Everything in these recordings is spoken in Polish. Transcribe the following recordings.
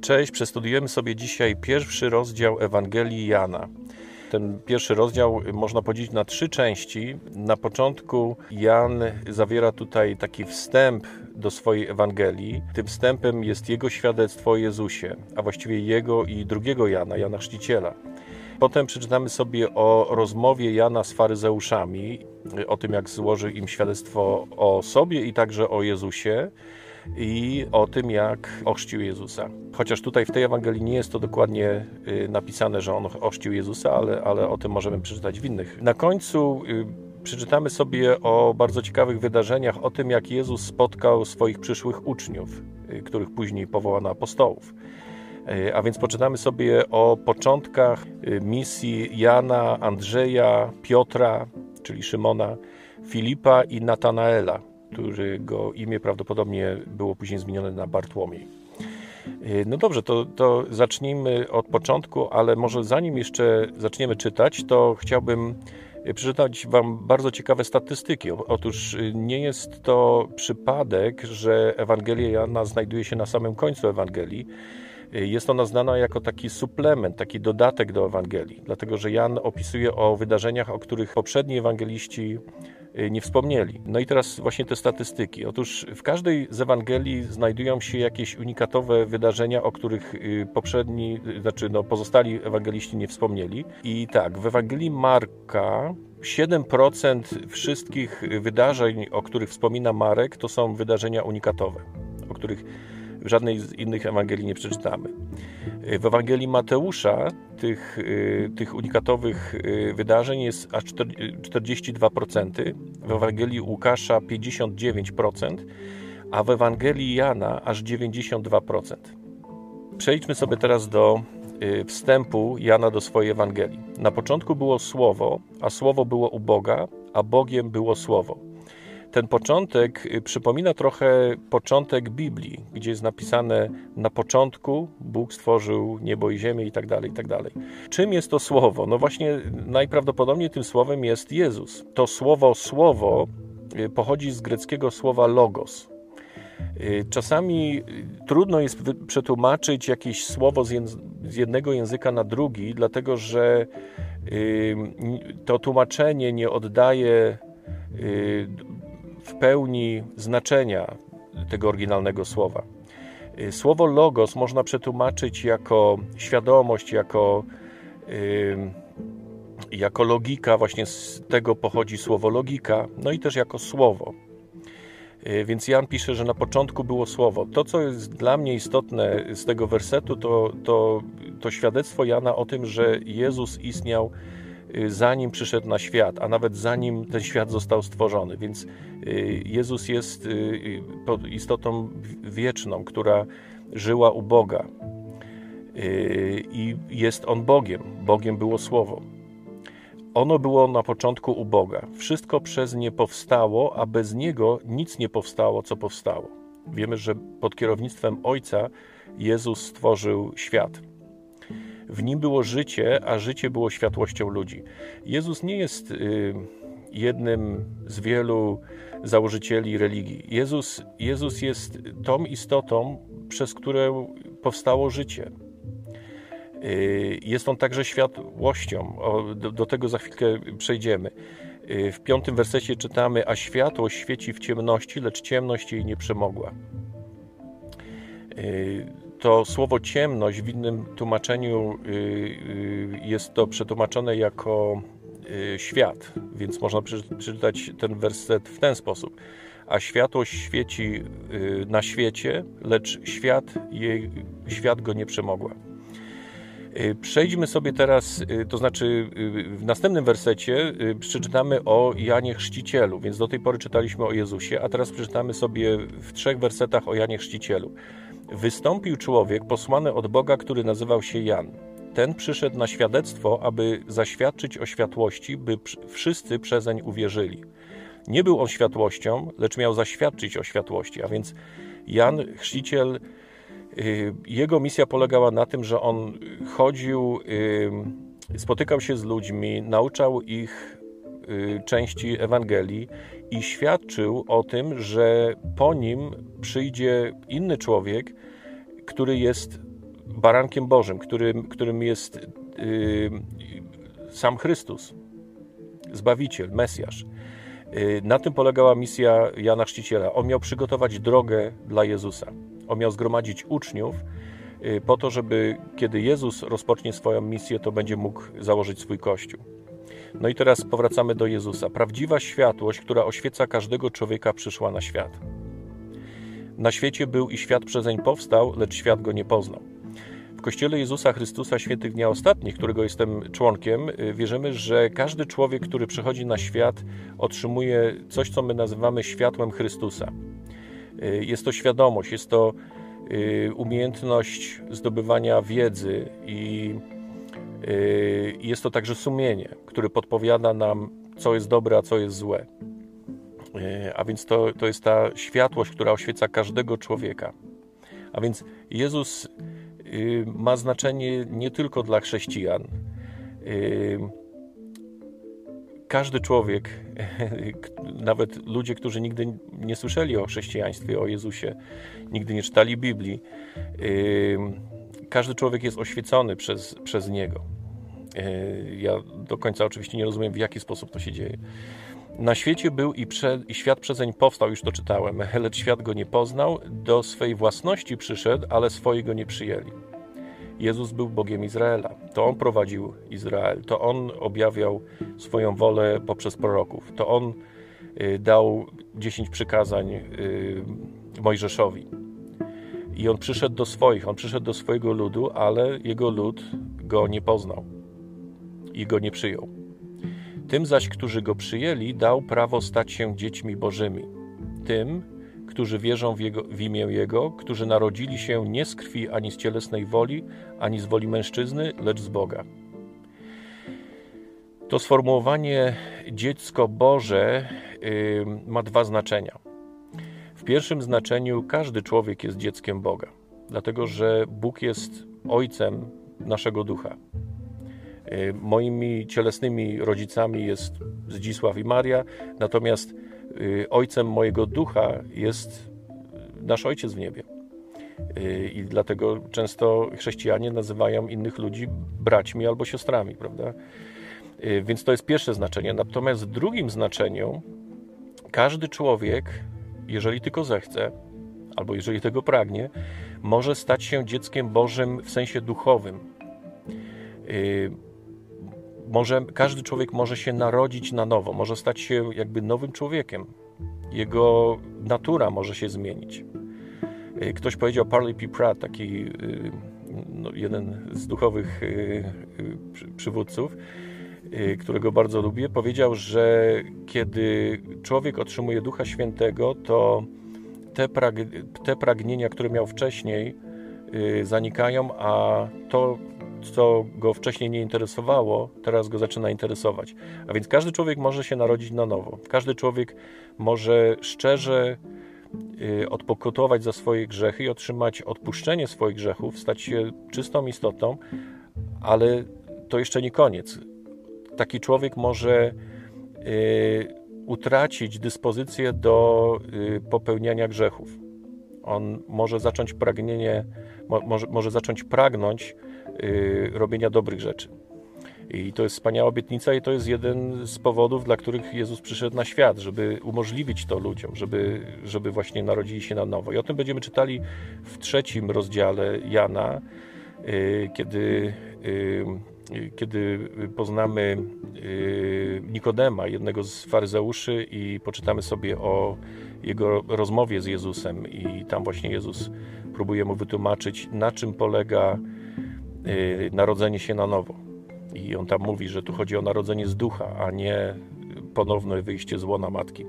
Cześć, przestudujemy sobie dzisiaj pierwszy rozdział Ewangelii Jana. Ten pierwszy rozdział można podzielić na trzy części. Na początku Jan zawiera tutaj taki wstęp do swojej Ewangelii. Tym wstępem jest jego świadectwo o Jezusie, a właściwie jego i drugiego Jana, Jana Chrzciciela. Potem przeczytamy sobie o rozmowie Jana z faryzeuszami, o tym, jak złoży im świadectwo o sobie i także o Jezusie i o tym, jak ochrzcił Jezusa. Chociaż tutaj w tej Ewangelii nie jest to dokładnie y, napisane, że on ochrzcił Jezusa, ale, ale o tym możemy przeczytać w innych. Na końcu y, przeczytamy sobie o bardzo ciekawych wydarzeniach, o tym, jak Jezus spotkał swoich przyszłych uczniów, y, których później powołano apostołów. A więc poczytamy sobie o początkach misji Jana, Andrzeja, Piotra, czyli Szymona, Filipa i Natanaela którego imię prawdopodobnie było później zmienione na Bartłomiej. Y, no dobrze, to, to zacznijmy od początku, ale może zanim jeszcze zaczniemy czytać, to chciałbym przeczytać Wam bardzo ciekawe statystyki. Otóż y, nie jest to przypadek, że Ewangelia Jana znajduje się na samym końcu Ewangelii. Y, jest ona znana jako taki suplement, taki dodatek do Ewangelii, dlatego że Jan opisuje o wydarzeniach, o których poprzedni ewangeliści Y, nie wspomnieli. No i teraz właśnie te statystyki. Otóż w każdej z Ewangelii znajdują się jakieś unikatowe wydarzenia, o których y, poprzedni, y, znaczy no, pozostali ewangeliści nie wspomnieli. I tak, w Ewangelii Marka 7% wszystkich wydarzeń, o których wspomina Marek, to są wydarzenia unikatowe, o których w żadnej z innych Ewangelii nie przeczytamy. W Ewangelii Mateusza tych, y, tych unikatowych y, wydarzeń jest aż 42%, w Ewangelii Łukasza 59%, a w Ewangelii Jana aż 92%. Przejdźmy sobie teraz do y, wstępu Jana do swojej Ewangelii. Na początku było Słowo, a Słowo było u Boga, a Bogiem było Słowo ten początek y, przypomina trochę początek Biblii, gdzie jest napisane na początku Bóg stworzył niebo i ziemię i tak dalej, i tak dalej. Czym jest to słowo? No właśnie najprawdopodobniej tym słowem jest Jezus. To słowo słowo y, pochodzi z greckiego słowa logos. Y, czasami trudno jest przetłumaczyć jakieś słowo z jednego języka na drugi, dlatego że to tłumaczenie nie oddaje w pełni znaczenia tego oryginalnego słowa. Y, słowo logos można przetłumaczyć jako świadomość, jako, jako logika, właśnie z tego pochodzi słowo logika, no i też jako słowo. Y, więc Jan pisze, że na początku było słowo. To, co jest dla mnie istotne z tego wersetu, to, to, to świadectwo Jana o tym, że Jezus istniał zanim przyszedł na świat, a nawet zanim ten świat został stworzony. Więc y, Jezus jest y, istotą wieczną, która żyła u Boga. I jest On Bogiem. Bogiem było Słowo. Ono było na początku u Boga. Wszystko przez nie powstało, a bez niego nic nie powstało, co powstało. Wiemy, że pod kierownictwem Ojca Jezus stworzył świat. W nim było życie, a życie było światłością ludzi. Jezus nie jest y, jednym z wielu założycieli religii. Jezus, Jezus jest tą istotą, przez którą powstało życie. Y, jest on także światłością. do, tego za chwilkę przejdziemy. Y, w piątym wersecie czytamy: A światło świeci w ciemności, lecz ciemność jej nie przemogła to słowo ciemność w innym tłumaczeniu y, y, jest to przetłumaczone jako y, świat, więc można przeczytać ten werset w ten sposób. A światłość świeci na świecie, lecz świat, jej, świat go nie przemogła. Przejdźmy sobie teraz, to znaczy w następnym wersecie przeczytamy o Janie Chrzcicielu, więc do tej pory czytaliśmy o Jezusie, a teraz przeczytamy sobie w trzech wersetach o Janie Chrzcicielu. Wystąpił człowiek posłany od Boga, który nazywał się Jan. Ten przyszedł na świadectwo, aby zaświadczyć o światłości, by wszyscy przezeń uwierzyli. Nie był on światłością, lecz miał zaświadczyć o światłości, a więc Jan, chrzciciel, y, jego misja polegała na tym, że on chodził, y, spotykał się z ludźmi, nauczał ich y, części Ewangelii i świadczył o tym, że po nim przyjdzie inny człowiek, który jest barankiem Bożym, którym, którym jest yy, sam Chrystus, Zbawiciel, Mesjasz. Yy, na tym polegała misja Jana Chrzciciela. On miał przygotować drogę dla Jezusa. On miał zgromadzić uczniów yy, po to, żeby kiedy Jezus rozpocznie swoją misję, to będzie mógł założyć swój kościół. No i teraz powracamy do Jezusa. Prawdziwa światłość, która oświeca każdego człowieka, przyszła na świat. Na świecie był i świat przezeń powstał, lecz świat go nie poznał. W Kościele Jezusa Chrystusa Świętych Dnia Ostatnich, którego jestem członkiem, y, wierzymy, że każdy człowiek, który przychodzi na świat, otrzymuje coś, co my nazywamy światłem Chrystusa. Y, jest to świadomość, jest to y, umiejętność zdobywania wiedzy i jest to także sumienie, które podpowiada nam, co jest dobre, a co jest złe. A więc to, to jest ta światłość, która oświeca każdego człowieka. A więc Jezus Y, ma znaczenie nie tylko dla chrześcijan. Y, każdy człowiek, nawet ludzie, którzy nigdy nie słyszeli o chrześcijaństwie, o Jezusie, nigdy nie czytali Biblii, y, każdy człowiek jest oświecony przez, przez Niego. Ja do końca oczywiście nie rozumiem, w jaki sposób to się dzieje. Na świecie był i, prze, i świat przezeń powstał, już to czytałem, lecz świat go nie poznał, do swej własności przyszedł, ale swoi go nie przyjęli. Jezus był Bogiem Izraela. To On prowadził Izrael, to On objawiał swoją wolę poprzez proroków, to On y, dał dziesięć przykazań y, Mojżeszowi. I On przyszedł do swoich, On przyszedł do swojego ludu, ale Jego lud go nie poznał i go nie przyjął. Tym zaś, którzy go przyjęli, dał prawo stać się dziećmi Bożymi. Tym, którzy wierzą w, jego, w imię Jego, którzy narodzili się nie z krwi ani z cielesnej woli, ani z woli mężczyzny, lecz z Boga. To sformułowanie dziecko Boże yy, ma dwa znaczenia. W pierwszym znaczeniu każdy człowiek jest dzieckiem Boga, dlatego że Bóg jest ojcem naszego ducha. Y, moimi cielesnymi rodzicami jest Zdzisław i Maria, natomiast y, ojcem mojego ducha jest nasz ojciec w niebie. Y, I dlatego często chrześcijanie nazywają innych ludzi braćmi albo siostrami, prawda? Więc to jest pierwsze znaczenie. Natomiast w drugim znaczeniu każdy człowiek, jeżeli tylko zechce, albo jeżeli tego pragnie, może stać się dzieckiem Bożym w sensie duchowym może, każdy człowiek może się narodzić na nowo, może stać się jakby nowym człowiekiem. Jego natura może się zmienić. Y, ktoś powiedział, Parley P. Pratt, taki y, no, jeden z duchowych y, przywódców, którego bardzo lubię, powiedział, że kiedy człowiek otrzymuje Ducha Świętego, to te, prag te pragnienia, które miał wcześniej, zanikają, a to co go wcześniej nie interesowało, teraz go zaczyna interesować. A więc każdy człowiek może się narodzić na nowo. Każdy człowiek może szczerze y, odpokutować za swoje grzechy i otrzymać odpuszczenie swoich grzechów, stać się czystą istotą, ale to jeszcze nie koniec. Taki człowiek może y, utracić dyspozycję do y, popełniania grzechów. On może zacząć pragnienie, może, może zacząć pragnąć robienia dobrych rzeczy. I to jest wspaniała obietnica, i to jest jeden z powodów, dla których Jezus przyszedł na świat, żeby umożliwić to ludziom, żeby, żeby właśnie narodzili się na nowo. I o tym będziemy czytali w trzecim rozdziale Jana, y, kiedy, y, kiedy poznamy Nikodema, jednego z faryzeuszy, i poczytamy sobie o jego rozmowie z Jezusem. I tam właśnie Jezus próbuje mu wytłumaczyć, na czym polega Y, narodzenie się na nowo. I on tam mówi, że tu chodzi o narodzenie z ducha, a nie ponowne wyjście z łona matki.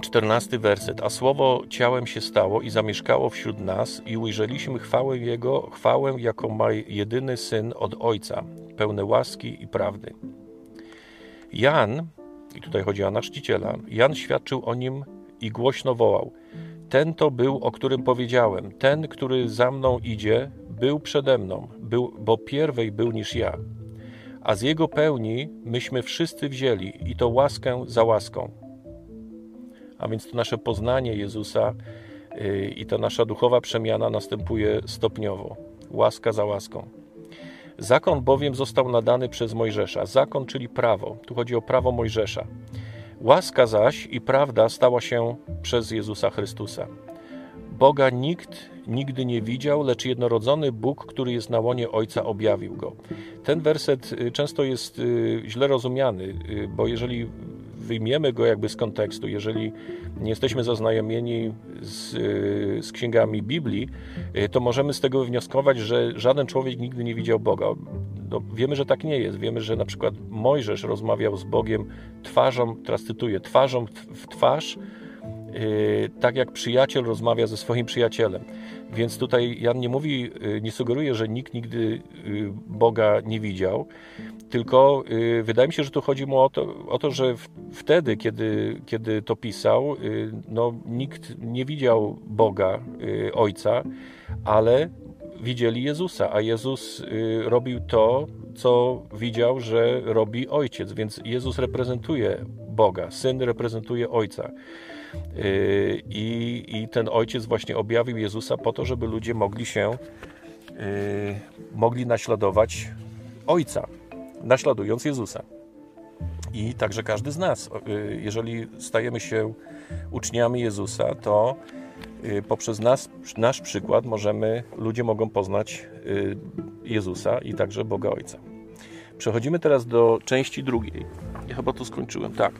Czternasty werset. A słowo ciałem się stało i zamieszkało wśród nas, i ujrzeliśmy chwałę Jego, chwałę, jaką ma jedyny syn od Ojca, pełne łaski i prawdy. Jan, i tutaj chodzi o Jana Czciciela, Jan świadczył o nim i głośno wołał: ten to był, o którym powiedziałem. Ten, który za mną idzie, był przede mną, był, bo pierwej był niż ja. A z jego pełni myśmy wszyscy wzięli i to łaskę za łaską. A więc to nasze poznanie Jezusa Y, I ta nasza duchowa przemiana następuje stopniowo, łaska za łaską. Zakon bowiem został nadany przez Mojżesza. Zakon, czyli prawo. Tu chodzi o prawo Mojżesza. Łaska zaś i prawda stała się przez Jezusa Chrystusa. Boga nikt nigdy nie widział, lecz jednorodzony Bóg, który jest na łonie Ojca, objawił go. Ten werset y, często jest y, źle rozumiany, bo jeżeli wyjmiemy go jakby z kontekstu, jeżeli nie jesteśmy zaznajomieni z, y, z księgami Biblii, y, to możemy z tego wnioskować, że żaden człowiek nigdy nie widział Boga. No, wiemy, że tak nie jest. Wiemy, że na przykład Mojżesz rozmawiał z Bogiem twarzą, teraz cytuję, twarzą w twarz, yy, tak jak przyjaciel rozmawia ze swoim przyjacielem. Więc tutaj Jan nie mówi, yy, nie sugeruje, że nikt nigdy yy, Boga nie widział, tylko y, wydaje mi się, że tu chodzi mu o to, o to że w, wtedy, kiedy, kiedy to pisał, y, no, nikt nie widział Boga, y, Ojca, ale widzieli Jezusa, a Jezus robił to, co widział, że robi Ojciec, więc Jezus reprezentuje Boga, Syn reprezentuje Ojca. I, I ten Ojciec właśnie objawił Jezusa po to, żeby ludzie mogli się, mogli naśladować Ojca naśladując Jezusa. I także każdy z nas, y, jeżeli stajemy się uczniami Jezusa, to y, poprzez nas, nasz przykład możemy, ludzie mogą poznać y, Jezusa i także Boga Ojca. Przechodzimy teraz do części drugiej. Ja chyba tu skończyłem, tak.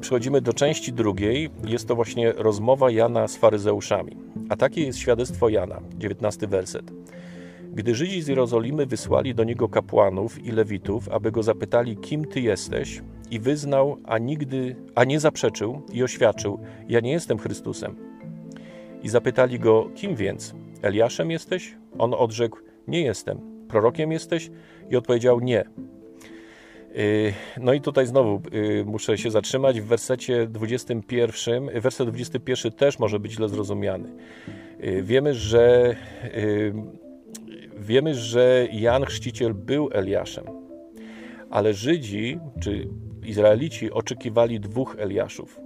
Przechodzimy do części drugiej. Jest to właśnie rozmowa Jana z faryzeuszami. A takie jest świadectwo Jana, 19 werset. Gdy Żydzi z Jerozolimy wysłali do niego kapłanów i lewitów, aby go zapytali, kim ty jesteś, i wyznał, a nigdy, a nie zaprzeczył i oświadczył: Ja nie jestem Chrystusem. I zapytali go, kim więc? Eliaszem jesteś? On odrzekł: Nie jestem. Prorokiem jesteś? I odpowiedział: Nie. Y, no i tutaj znowu y, muszę się zatrzymać w wersecie 21. Werset 21 też może być źle zrozumiany. Y, wiemy, że Wiemy, że Jan Chrzciciel był Eliaszem, ale Żydzi czy Izraelici oczekiwali dwóch Eliaszów.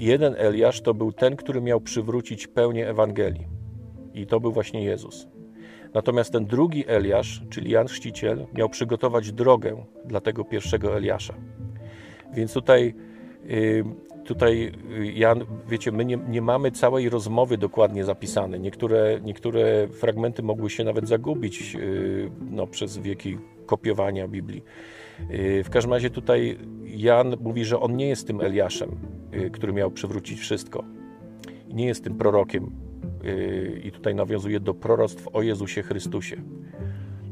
Jeden Eliasz to był ten, który miał przywrócić pełnię Ewangelii. I to był właśnie Jezus. Natomiast ten drugi Eliasz, czyli Jan Chrzciciel, miał przygotować drogę dla tego pierwszego Eliasza. Więc tutaj y, tutaj, y, Jan, wiecie, my nie, nie, mamy całej rozmowy dokładnie zapisanej. Niektóre, niektóre fragmenty mogły się nawet zagubić y, no, przez wieki kopiowania Biblii. W każdym razie tutaj Jan mówi, że on nie jest tym Eliaszem, który miał przywrócić wszystko. Nie jest tym prorokiem. I tutaj nawiązuje do proroctw o Jezusie Chrystusie.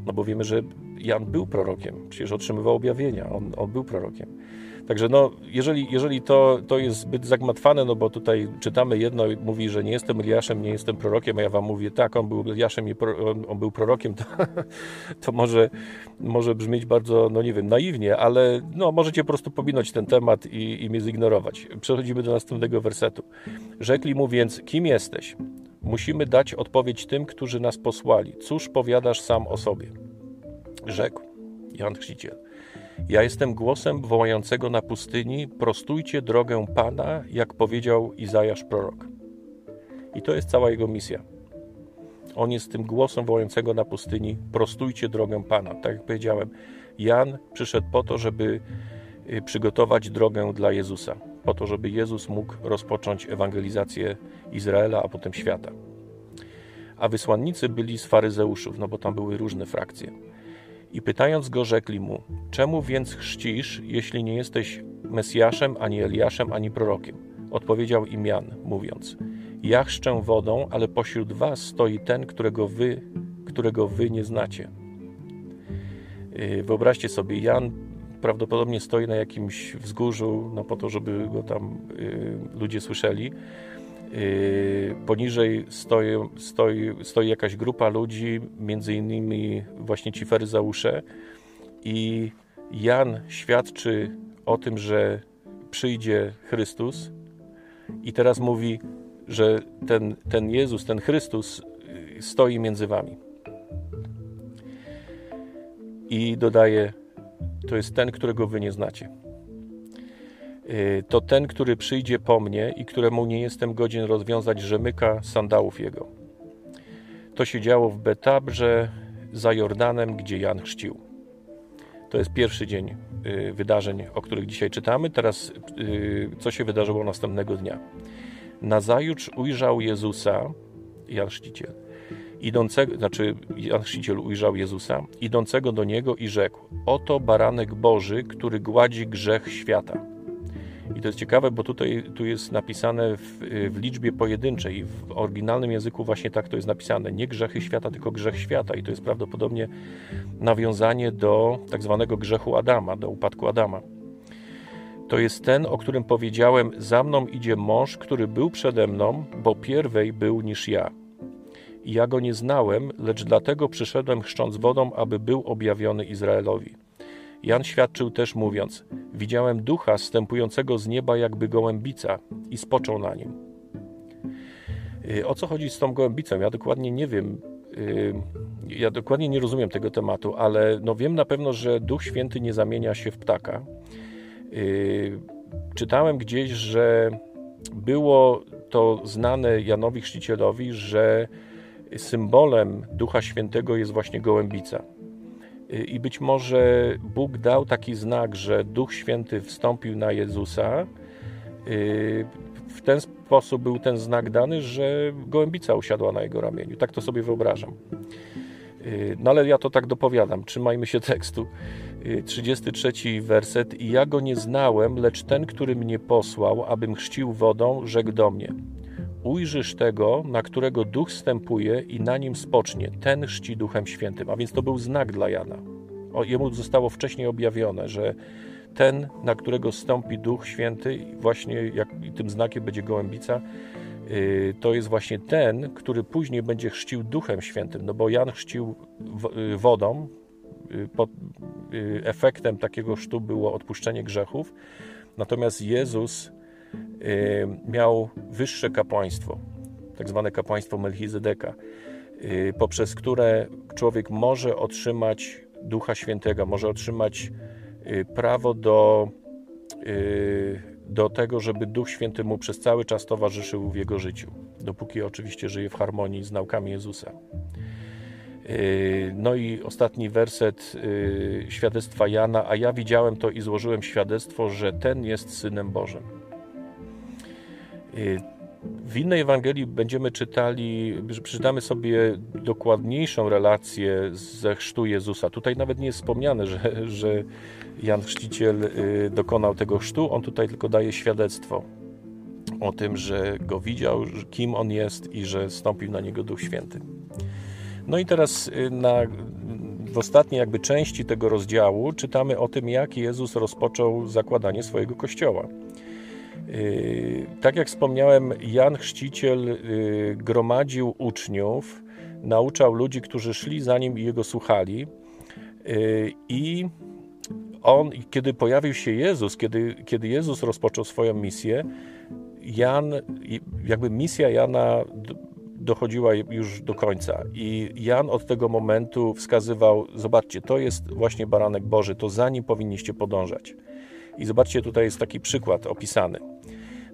No bo wiemy, że Jan był prorokiem, przecież otrzymywał objawienia, on, on był prorokiem. Także no, jeżeli, jeżeli to, to jest zbyt zagmatwane, no bo tutaj czytamy jedno i mówi, że nie jestem Eliaszem, nie jestem prorokiem, a ja wam mówię, tak, on był Eliaszem i pro, on, on, był prorokiem, to, to może, może brzmieć bardzo, no nie wiem, naiwnie, ale no, możecie po prostu pominąć ten temat i, i mnie zignorować. Przechodzimy do następnego wersetu. Rzekli mu więc, kim jesteś? Musimy dać odpowiedź tym, którzy nas posłali. Cóż powiadasz sam o sobie? Rzekł Jan Chrzciciel. Ja jestem głosem wołającego na pustyni: prostujcie drogę Pana, jak powiedział Izajasz prorok. I to jest cała jego misja. On jest tym głosem wołającego na pustyni: prostujcie drogę Pana. Tak jak powiedziałem, Jan przyszedł po to, żeby y, przygotować drogę dla Jezusa, po to, żeby Jezus mógł rozpocząć ewangelizację Izraela, a potem świata. A wysłannicy byli z faryzeuszów, no bo tam były różne frakcje. I pytając go, rzekli mu: Czemu więc chrzcisz, jeśli nie jesteś Mesjaszem, ani Eliaszem, ani prorokiem? Odpowiedział im Jan, mówiąc: Ja chrzczę wodą, ale pośród was stoi ten, którego wy, którego wy nie znacie. Y, wyobraźcie sobie, Jan prawdopodobnie stoi na jakimś wzgórzu, no po to, żeby go tam y, ludzie słyszeli poniżej stoi, stoi, stoi jakaś grupa ludzi, między innymi właśnie ci faryzeusze i Jan świadczy o tym, że przyjdzie Chrystus i teraz mówi, że ten, ten Jezus, ten Chrystus yy, stoi między wami. I dodaje, to jest ten, którego wy nie znacie. Y, to ten, który przyjdzie po mnie i któremu nie jestem godzien rozwiązać rzemyka sandałów jego. To się działo w Betabrze za Jordanem, gdzie Jan chrzcił. To jest pierwszy dzień y, wydarzeń, o których dzisiaj czytamy. Teraz, y, co się wydarzyło następnego dnia. Nazajutrz ujrzał Jezusa, Jan Chrzciciel, idącego, znaczy Jan Chrzciciel ujrzał Jezusa, idącego do niego i rzekł: Oto baranek Boży, który gładzi grzech świata. I to jest ciekawe, bo tutaj tu jest napisane w, w, liczbie pojedynczej. W oryginalnym języku właśnie tak to jest napisane. Nie grzechy świata, tylko grzech świata. I to jest prawdopodobnie nawiązanie do tak zwanego grzechu Adama, do upadku Adama. To jest ten, o którym powiedziałem: Za mną idzie mąż, który był przede mną, bo pierwej był niż ja. I ja go nie znałem, lecz dlatego przyszedłem chrzcząc wodą, aby był objawiony Izraelowi. Jan świadczył też mówiąc: Widziałem ducha stępującego z nieba jakby gołębica i spoczął na nim. Y, o co chodzi z tą gołębicą? Ja dokładnie nie wiem. Y, ja dokładnie nie rozumiem tego tematu, ale no wiem na pewno, że Duch Święty nie zamienia się w ptaka. Y, czytałem gdzieś, że było to znane Janowi Chrzcicielowi, że symbolem Ducha Świętego jest właśnie gołębica. I być może Bóg dał taki znak, że Duch Święty wstąpił na Jezusa. W ten sposób był ten znak dany, że gołębica usiadła na jego ramieniu. Tak to sobie wyobrażam. No ale ja to tak dopowiadam. Trzymajmy się tekstu. 33 werset. I ja go nie znałem, lecz ten, który mnie posłał, abym chrzcił wodą, rzekł do mnie. Ujrzysz tego, na którego duch stępuje i na nim spocznie. Ten chrzci duchem świętym. A więc to był znak dla Jana. O, jemu zostało wcześniej objawione, że ten, na którego stąpi duch święty, właśnie jak tym znakiem będzie gołębica, yy, to jest właśnie ten, który później będzie chrzcił duchem świętym. No bo Jan chrzcił yy, wodą, yy, pod efektem takiego chrztu było odpuszczenie grzechów. Natomiast Jezus miał wyższe kapłaństwo, tak zwane kapłaństwo Melchizedeka, poprzez które człowiek może otrzymać Ducha Świętego, może otrzymać prawo do, do tego, żeby Duch Święty mu przez cały czas towarzyszył w jego życiu, dopóki oczywiście żyje w harmonii z naukami Jezusa. No i ostatni werset świadectwa Jana, a ja widziałem to i złożyłem świadectwo, że ten jest Synem Bożym. W innej Ewangelii będziemy czytali, przeczytamy sobie dokładniejszą relację ze chrztu Jezusa. Tutaj nawet nie jest wspomniane, że, że Jan Chrzciciel y, dokonał tego chrztu, on tutaj tylko daje świadectwo o tym, że go widział, kim on jest i że stąpił na niego Duch Święty. No i teraz y, na, w ostatniej jakby części tego rozdziału czytamy o tym, jak Jezus rozpoczął zakładanie swojego kościoła. Y, tak jak wspomniałem, Jan Chrzciciel y, gromadził uczniów, nauczał ludzi, którzy szli za nim i jego słuchali. Y, I on, kiedy pojawił się Jezus, kiedy, kiedy Jezus rozpoczął swoją misję, Jan, jakby misja Jana dochodziła już do końca. I Jan od tego momentu wskazywał: Zobaczcie, to jest właśnie baranek Boży, to za nim powinniście podążać. I zobaczcie, tutaj jest taki przykład opisany.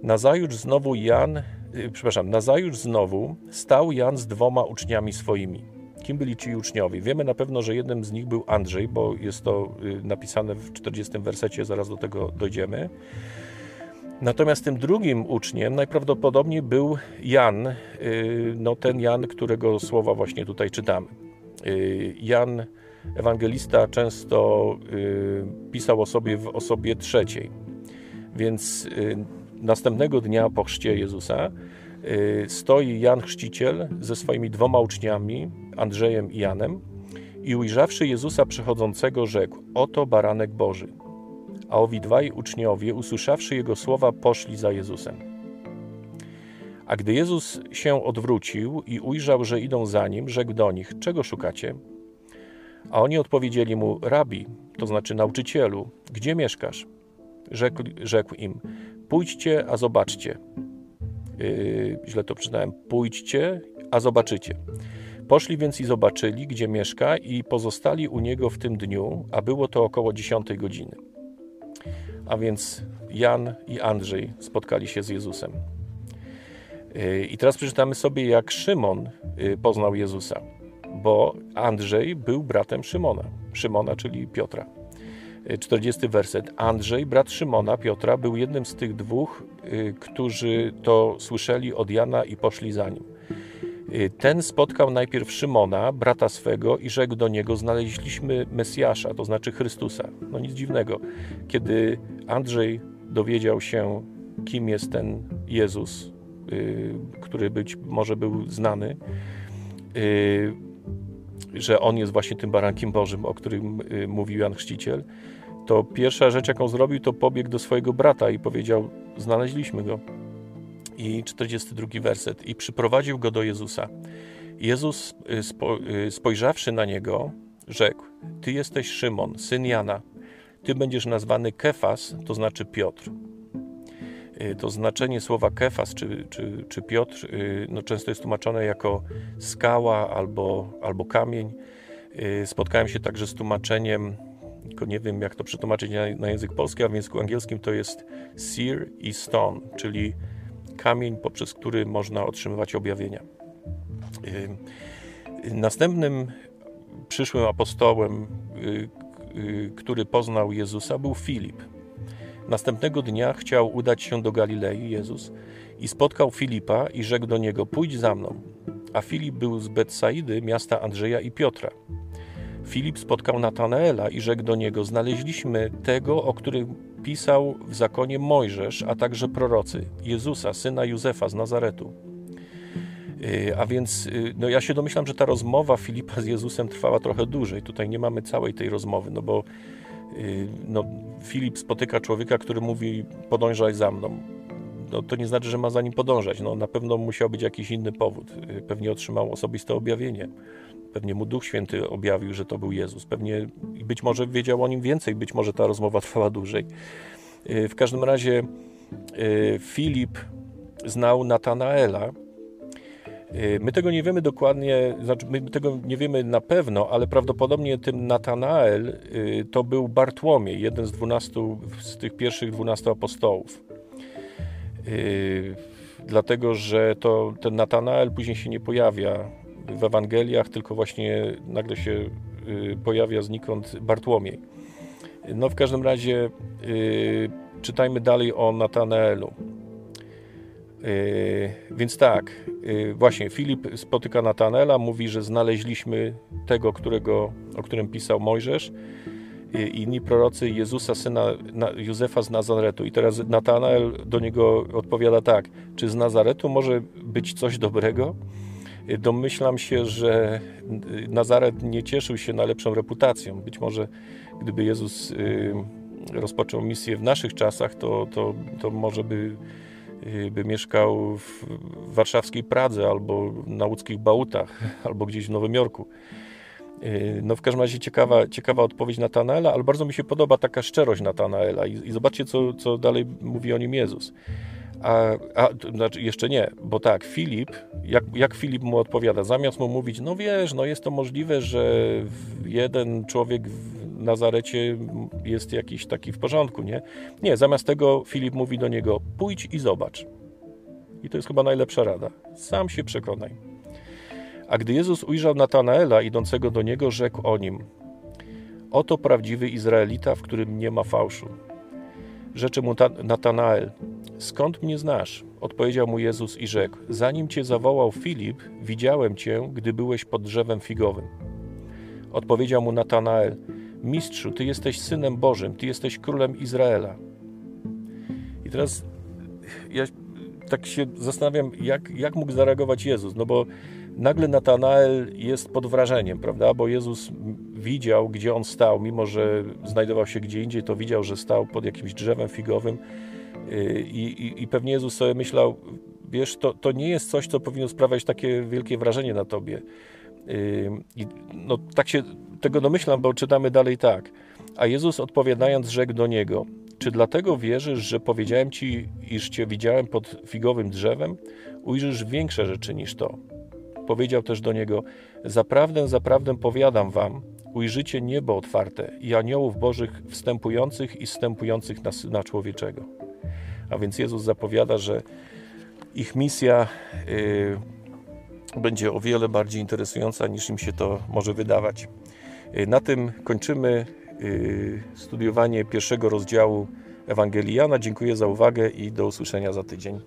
Nazajutrz znowu Jan, y, przepraszam, nazajutrz znowu stał Jan z dwoma uczniami swoimi. Kim byli ci uczniowie? Wiemy na pewno, że jednym z nich był Andrzej, bo jest to y, napisane w 40 wersecie, zaraz do tego dojdziemy. Natomiast tym drugim uczniem najprawdopodobniej był Jan, y, no ten Jan, którego słowa właśnie tutaj czytamy. Jan, ewangelista, często pisał o sobie w osobie trzeciej, więc Następnego dnia po chrzcie Jezusa y, stoi Jan Chrzciciel ze swoimi dwoma uczniami, Andrzejem i Janem, i ujrzawszy Jezusa przychodzącego, rzekł: Oto baranek Boży. A owi dwaj uczniowie, usłyszawszy jego słowa, poszli za Jezusem. A gdy Jezus się odwrócił i ujrzał, że idą za nim, rzekł do nich: Czego szukacie? A oni odpowiedzieli mu: Rabi, to znaczy nauczycielu, gdzie mieszkasz? Rzekł, rzekł im: Pójdźcie, a zobaczcie. Yy, źle to przyznałem. Pójdźcie, a zobaczycie. Poszli więc i zobaczyli, gdzie mieszka, i pozostali u niego w tym dniu, a było to około 10 godziny. A więc Jan i Andrzej spotkali się z Jezusem. Y, I teraz przeczytamy sobie, jak Szymon y, poznał Jezusa, bo Andrzej był bratem Szymona. Szymona, czyli Piotra. 40 werset. Andrzej, brat Szymona, Piotra, był jednym z tych dwóch, którzy to słyszeli od Jana i poszli za nim. Y, ten spotkał najpierw Szymona, brata swego, i rzekł do niego: Znaleźliśmy Mesjasza, to znaczy Chrystusa. No nic dziwnego. Kiedy Andrzej dowiedział się, kim jest ten Jezus, y, który być może był znany, y, że on jest właśnie tym barankiem Bożym, o którym mówił Jan Chrzciciel, to pierwsza rzecz, jaką zrobił, to pobiegł do swojego brata i powiedział: Znaleźliśmy go i 42 werset. I przyprowadził go do Jezusa. Jezus, y, y, spojrzawszy na niego, rzekł: Ty jesteś Szymon, syn Jana. Ty będziesz nazwany Kefas, to znaczy Piotr. Y, to znaczenie słowa Kefas czy, czy, czy Piotr no często jest tłumaczone jako skała albo, albo kamień. Spotkałem się także z tłumaczeniem, tylko nie wiem jak to przetłumaczyć na, na język polski, a w języku angielskim to jest seer i stone, czyli kamień, poprzez który można otrzymywać objawienia. Następnym przyszłym apostołem, y, y, który poznał Jezusa, był Filip. Następnego dnia chciał udać się do Galilei, Jezus, i spotkał Filipa i rzekł do niego: Pójdź za mną. A Filip był z Betsaidy, miasta Andrzeja i Piotra. Filip spotkał Natanaela i rzekł do niego: Znaleźliśmy tego, o którym pisał w zakonie Mojżesz, a także prorocy, Jezusa, syna Józefa z Nazaretu. Y, a więc y, no ja się domyślam, że ta rozmowa Filipa z Jezusem trwała trochę dłużej. Tutaj nie mamy całej tej rozmowy, no bo no, Filip spotyka człowieka, który mówi: Podążaj za mną. No, to nie znaczy, że ma za nim podążać. No, na pewno musiał być jakiś inny powód. Pewnie otrzymał osobiste objawienie. Pewnie mu Duch Święty objawił, że to był Jezus. Pewnie być może wiedział o nim więcej, być może ta rozmowa trwała dłużej. Y, w każdym razie y, Filip znał Natanaela. Y, my tego nie wiemy dokładnie, znaczy my tego nie wiemy na pewno, ale prawdopodobnie tym Natanael to był Bartłomiej, jeden z dwunastu, z tych pierwszych dwunastu apostołów. Dlatego, że to ten Natanael później się nie pojawia w Ewangeliach, tylko właśnie nagle się y, pojawia znikąd Bartłomiej. No w każdym razie y, czytajmy dalej o Natanaelu. Y, więc tak, właśnie Filip spotyka Natanaela, mówi, że znaleźliśmy tego, którego, o którym pisał Mojżesz i inni prorocy Jezusa, syna Józefa z Nazaretu. I teraz Natanael do niego odpowiada tak, czy z Nazaretu może być coś dobrego? Domyślam się, że Nazaret nie cieszył się najlepszą reputacją. Być może gdyby Jezus rozpoczął misję w naszych czasach, to, to, to może by, by mieszkał w warszawskiej Pradze albo na łódzkich Bałutach, albo gdzieś w Nowym Jorku. Y, no w każdym razie ciekawa, ciekawa odpowiedź Natanaela, ale bardzo mi się podoba taka szczerość Natanaela i, i zobaczcie, co, co dalej mówi o nim Jezus. A, a znaczy jeszcze nie, bo tak, Filip, jak, jak Filip mu odpowiada, zamiast mu mówić, no wiesz, no jest to możliwe, że jeden człowiek w Nazarecie jest jakiś taki w porządku, nie? Nie, zamiast tego Filip mówi do niego, pójdź i zobacz. I to jest chyba najlepsza rada. Sam się przekonaj. A gdy Jezus ujrzał Natanaela idącego do niego, rzekł o nim: Oto prawdziwy Izraelita, w którym nie ma fałszu. Rzeczy mu Natanael: Skąd mnie znasz? Odpowiedział mu Jezus i rzekł: Zanim cię zawołał Filip, widziałem cię, gdy byłeś pod drzewem figowym. Odpowiedział mu Natanael: Mistrzu, ty jesteś synem Bożym, ty jesteś królem Izraela. I teraz ja tak się zastanawiam, jak, jak mógł zareagować Jezus, no bo nagle Natanael jest pod wrażeniem, prawda? Bo Jezus widział, gdzie on stał, mimo że znajdował się gdzie indziej, to widział, że stał pod jakimś drzewem figowym i, i, i pewnie Jezus sobie myślał, wiesz, to, to nie jest coś, co powinno sprawiać takie wielkie wrażenie na tobie. Y, I no, tak się tego domyślam, bo czytamy dalej tak. A Jezus odpowiadając rzekł do niego, czy dlatego wierzysz, że powiedziałem ci, iż cię widziałem pod figowym drzewem? Ujrzysz większe rzeczy niż to. Powiedział też do niego: Zaprawdę, zaprawdę powiadam wam, ujrzycie niebo otwarte i aniołów bożych wstępujących i zstępujących na Syna Człowieczego. A więc Jezus zapowiada, że ich misja y, będzie o wiele bardziej interesująca niż im się to może wydawać. Y, na tym kończymy y, studiowanie pierwszego rozdziału Ewangelii Jana. Dziękuję za uwagę i do usłyszenia za tydzień.